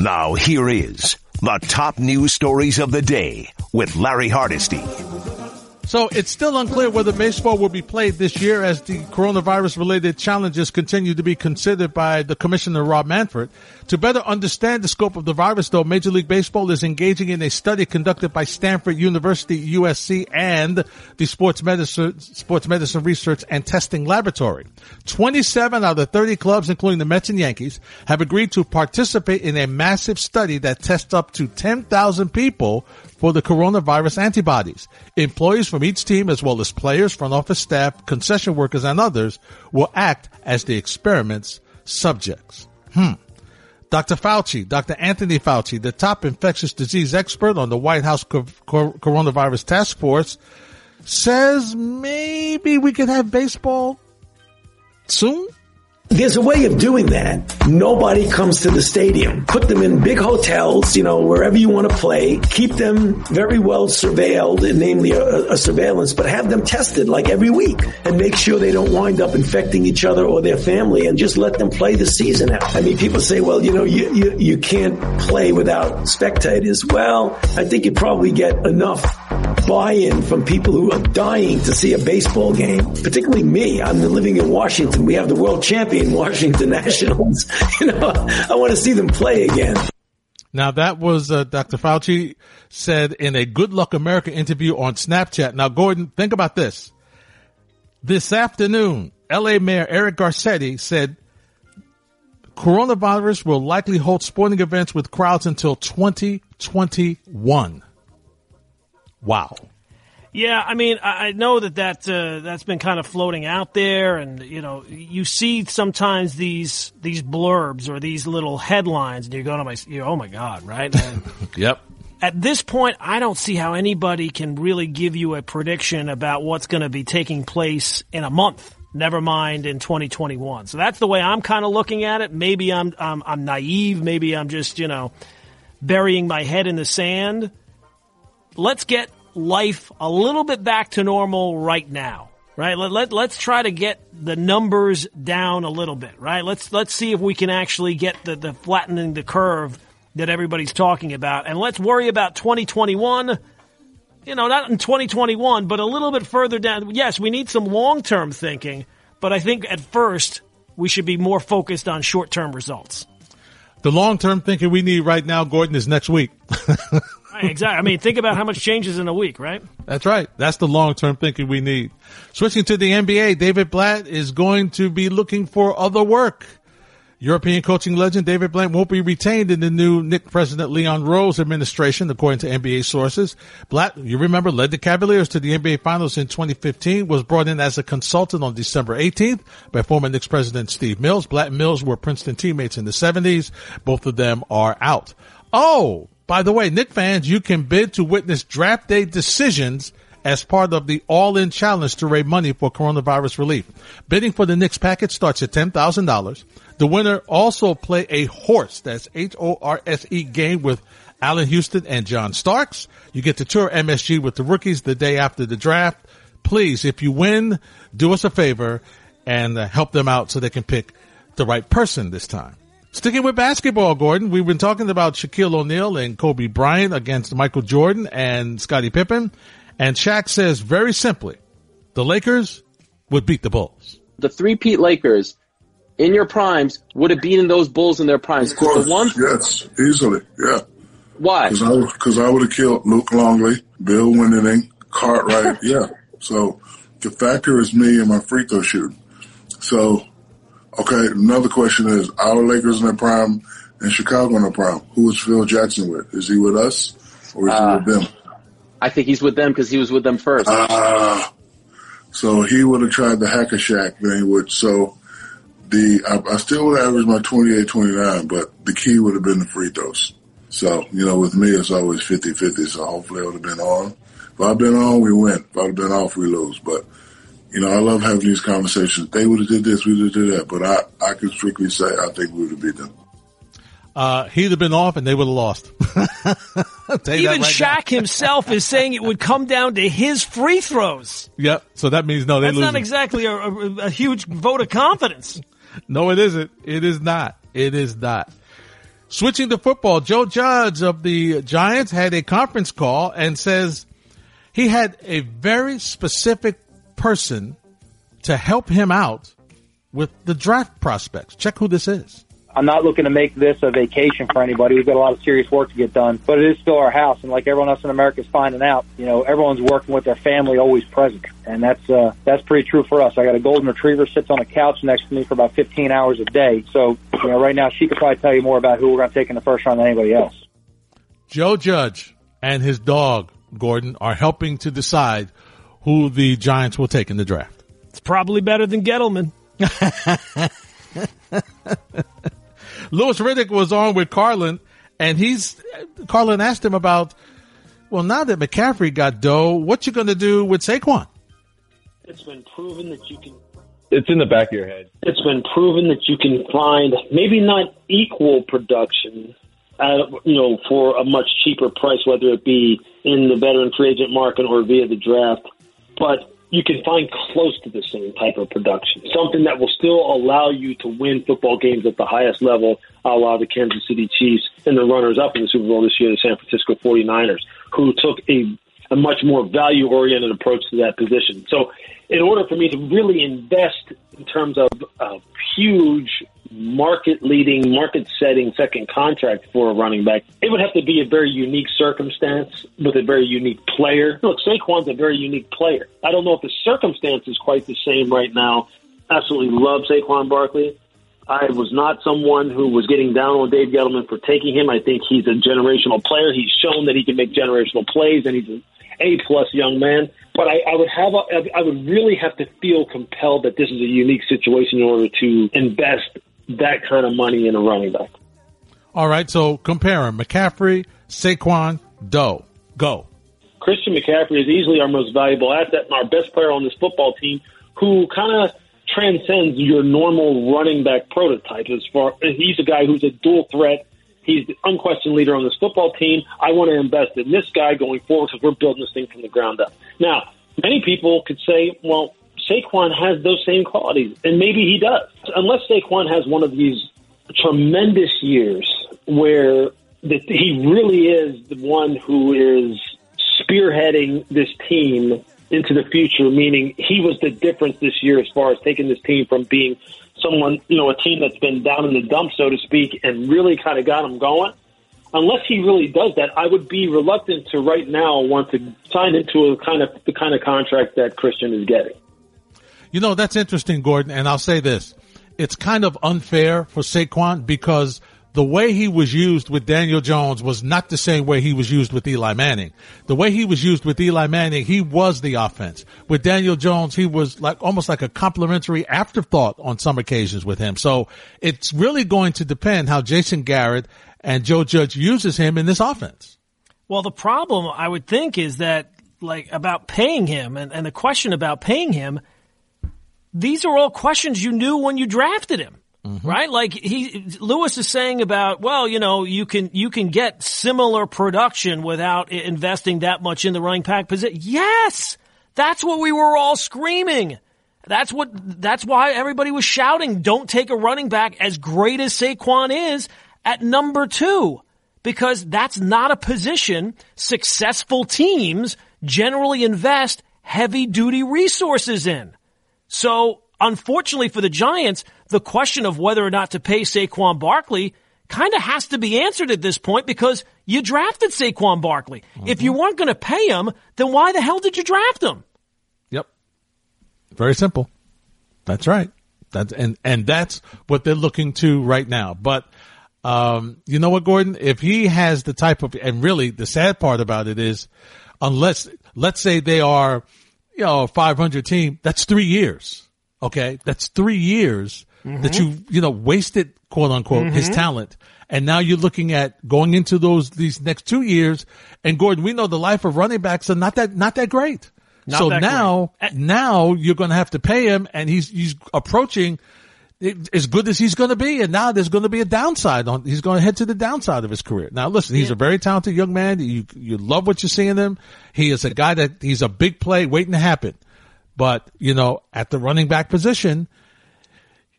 Now here is the top news stories of the day with Larry Hardesty. So it's still unclear whether baseball will be played this year as the coronavirus related challenges continue to be considered by the commissioner Rob Manfred. To better understand the scope of the virus though, Major League Baseball is engaging in a study conducted by Stanford University, USC and the Sports Medicine, Sports Medicine Research and Testing Laboratory. 27 out of 30 clubs, including the Mets and Yankees, have agreed to participate in a massive study that tests up to 10,000 people for the coronavirus antibodies. Employees from each team, as well as players, front office staff, concession workers, and others, will act as the experiment's subjects. Hmm. Dr. Fauci, Dr. Anthony Fauci, the top infectious disease expert on the White House co- co- coronavirus task force, says maybe we could have baseball soon. There's a way of doing that. Nobody comes to the stadium. Put them in big hotels, you know, wherever you want to play. Keep them very well surveilled, namely a, a, surveillance, but have them tested like every week and make sure they don't wind up infecting each other or their family and just let them play the season out. I mean, people say, well, you know, you, you, you can't play without spectators. Well, I think you probably get enough buy-in from people who are dying to see a baseball game, particularly me. I'm living in Washington. We have the world champion Washington Nationals. you know, I want to see them play again. Now that was uh, Dr. Fauci said in a Good Luck America interview on Snapchat. Now, Gordon, think about this. This afternoon, LA Mayor Eric Garcetti said coronavirus will likely hold sporting events with crowds until 2021. Wow. Yeah, I mean, I know that that uh, that's been kind of floating out there, and you know, you see sometimes these these blurbs or these little headlines, and you go to my, you oh my god, right? Yep. At this point, I don't see how anybody can really give you a prediction about what's going to be taking place in a month. Never mind in 2021. So that's the way I'm kind of looking at it. Maybe I'm I'm, I'm naive. Maybe I'm just you know burying my head in the sand let's get life a little bit back to normal right now. Right? Let, let, let's try to get the numbers down a little bit, right? Let's, let's see if we can actually get the, the flattening the curve that everybody's talking about. And let's worry about 2021 you know, not in 2021, but a little bit further down. Yes, we need some long term thinking, but I think at first we should be more focused on short term results. The long term thinking we need right now, Gordon, is next week. exactly. I mean, think about how much changes in a week, right? That's right. That's the long term thinking we need. Switching to the NBA, David Blatt is going to be looking for other work. European coaching legend David Blatt won't be retained in the new Knick president Leon Rose administration, according to NBA sources. Blatt, you remember, led the Cavaliers to the NBA Finals in 2015, was brought in as a consultant on December 18th by former Knicks president Steve Mills. Blatt and Mills were Princeton teammates in the 70s. Both of them are out. Oh, by the way, Knick fans, you can bid to witness draft day decisions as part of the all-in challenge to raise money for coronavirus relief. Bidding for the Knicks package starts at $10,000. The winner also play a horse, that's H-O-R-S-E game with Allan Houston and John Starks. You get to tour MSG with the rookies the day after the draft. Please, if you win, do us a favor and uh, help them out so they can pick the right person this time. Sticking with basketball, Gordon, we've been talking about Shaquille O'Neal and Kobe Bryant against Michael Jordan and Scottie Pippen. And Shaq says very simply, the Lakers would beat the Bulls. The three-peat Lakers in your primes would have beaten those Bulls in their primes. Of course, the one, yes, easily, yeah. Why? Because I, I would have killed Luke Longley, Bill Wenning, Cartwright, yeah. So the factor is me and my free throw shooting. So Okay, another question is our Lakers in their prime and Chicago in their prime. Who is Phil Jackson with? Is he with us or is uh, he with them? I think he's with them because he was with them first. Ah, uh, so he would have tried the Hack-a-Shaq, then he would. So the I, I still would average my 28, 29, but the key would have been the free throws. So, you know, with me, it's always 50-50, so hopefully I would have been on. If I'd been on, we win. If I'd been off, we lose. But you know, I love having these conversations. They would have did this, we would have did that, but I, I can strictly say I think we would have beat them. Uh, he'd have been off and they would have lost. Even right Shaq himself is saying it would come down to his free throws. Yep. So that means no, they That's lose. not exactly a, a, a huge vote of confidence. no, it isn't. It is not. It is not. Switching to football, Joe Judge of the Giants had a conference call and says he had a very specific person to help him out with the draft prospects. Check who this is. I'm not looking to make this a vacation for anybody. We've got a lot of serious work to get done, but it is still our house. And like everyone else in America is finding out, you know, everyone's working with their family, always present, and that's uh, that's pretty true for us. I got a golden retriever sits on a couch next to me for about 15 hours a day. So, you know, right now she could probably tell you more about who we're going to take in the first round than anybody else. Joe Judge and his dog Gordon are helping to decide who the Giants will take in the draft. It's probably better than Gettleman. Louis Riddick was on with Carlin, and he's Carlin asked him about, well, now that McCaffrey got dough, what you going to do with Saquon? It's been proven that you can. It's in the back of your head. It's been proven that you can find maybe not equal production, uh, you know, for a much cheaper price, whether it be in the veteran free agent market or via the draft. But you can find close to the same type of production. Something that will still allow you to win football games at the highest level, a la the Kansas City Chiefs and the runners up in the Super Bowl this year, the San Francisco 49ers, who took a, a much more value oriented approach to that position. So, in order for me to really invest in terms of a huge market leading, market setting second contract for a running back, it would have to be a very unique circumstance with a very unique player. Look, Saquon's a very unique player. I don't know if the circumstance is quite the same right now. Absolutely love Saquon Barkley. I was not someone who was getting down on Dave Gettleman for taking him. I think he's a generational player. He's shown that he can make generational plays, and he's an A plus young man. But I, I would have, a, I would really have to feel compelled that this is a unique situation in order to invest that kind of money in a running back. All right, so compare him: McCaffrey, Saquon, Doe. Go. Christian McCaffrey is easily our most valuable asset and our best player on this football team, who kind of transcends your normal running back prototype. As far he's a guy who's a dual threat. He's the unquestioned leader on this football team. I want to invest in this guy going forward because we're building this thing from the ground up. Now, many people could say, well, Saquon has those same qualities, and maybe he does. Unless Saquon has one of these tremendous years where that he really is the one who is spearheading this team into the future, meaning he was the difference this year as far as taking this team from being someone, you know, a team that's been down in the dump, so to speak, and really kind of got them going. Unless he really does that, I would be reluctant to right now want to sign into a kind of the kind of contract that Christian is getting. You know, that's interesting, Gordon, and I'll say this. It's kind of unfair for Saquon because the way he was used with Daniel Jones was not the same way he was used with Eli Manning. The way he was used with Eli Manning, he was the offense. With Daniel Jones, he was like almost like a complimentary afterthought on some occasions with him. So it's really going to depend how Jason Garrett and Joe Judge uses him in this offense. Well, the problem I would think is that like about paying him and, and the question about paying him, these are all questions you knew when you drafted him. Mm-hmm. Right? Like he, Louis is saying about, well, you know, you can, you can get similar production without investing that much in the running back position. Yes! That's what we were all screaming. That's what, that's why everybody was shouting, don't take a running back as great as Saquon is at number two. Because that's not a position successful teams generally invest heavy duty resources in. So unfortunately for the Giants, the question of whether or not to pay Saquon Barkley kind of has to be answered at this point because you drafted Saquon Barkley. Mm-hmm. If you weren't going to pay him, then why the hell did you draft him? Yep. Very simple. That's right. That's and and that's what they're looking to right now. But um, you know what, Gordon? If he has the type of and really the sad part about it is, unless let's say they are, you know, a 500 team, that's three years. Okay, that's three years mm-hmm. that you you know wasted quote unquote mm-hmm. his talent, and now you're looking at going into those these next two years. And Gordon, we know the life of running backs are not that not that great. Not so that now great. now you're going to have to pay him, and he's he's approaching as good as he's going to be, and now there's going to be a downside on. He's going to head to the downside of his career. Now, listen, he's yeah. a very talented young man. You you love what you see in him. He is a guy that he's a big play waiting to happen. But you know, at the running back position,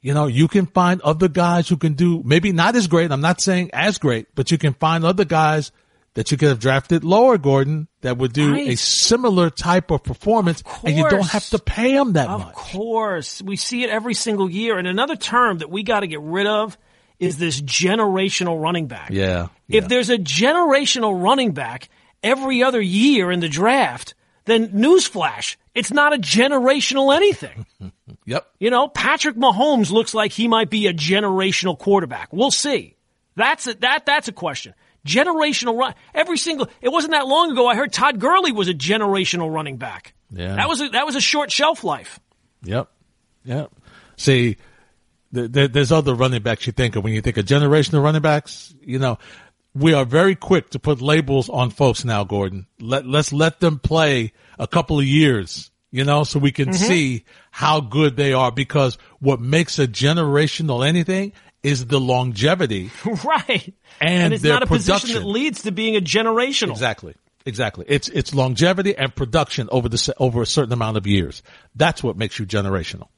you know, you can find other guys who can do maybe not as great. I'm not saying as great, but you can find other guys that you could have drafted lower, Gordon, that would do Right. a similar type of performance and you don't have to pay him that Of much. Of course. We see it every single year. And another term that we got to get rid of is this generational running back. Yeah. If there's a generational running back every other year in the draft, then newsflash, it's not a generational anything. Yep. You know, Patrick Mahomes looks like he might be a generational quarterback. We'll see. That's a, that that's a question. Generational run. Every single. It wasn't that long ago. I heard Todd Gurley was a generational running back. Yeah. That was a, that was a short shelf life. Yep. Yep. See, th- th- there's other running backs you think of when you think of generational running backs. You know, we are very quick to put labels on folks now, Gordon. Let, let's let them play a couple of years, you know, so we can Mhm. see how good they are because what makes a generational anything is the longevity right. and, it's their not a production. position that leads to being a generational. Exactly. Exactly. It's it's longevity and production over the over a certain amount of years. That's what makes you generational.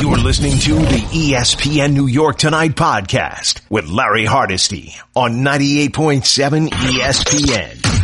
You're listening to the ESPN New York Tonight podcast with Larry Hardesty on 98.7 ESPN.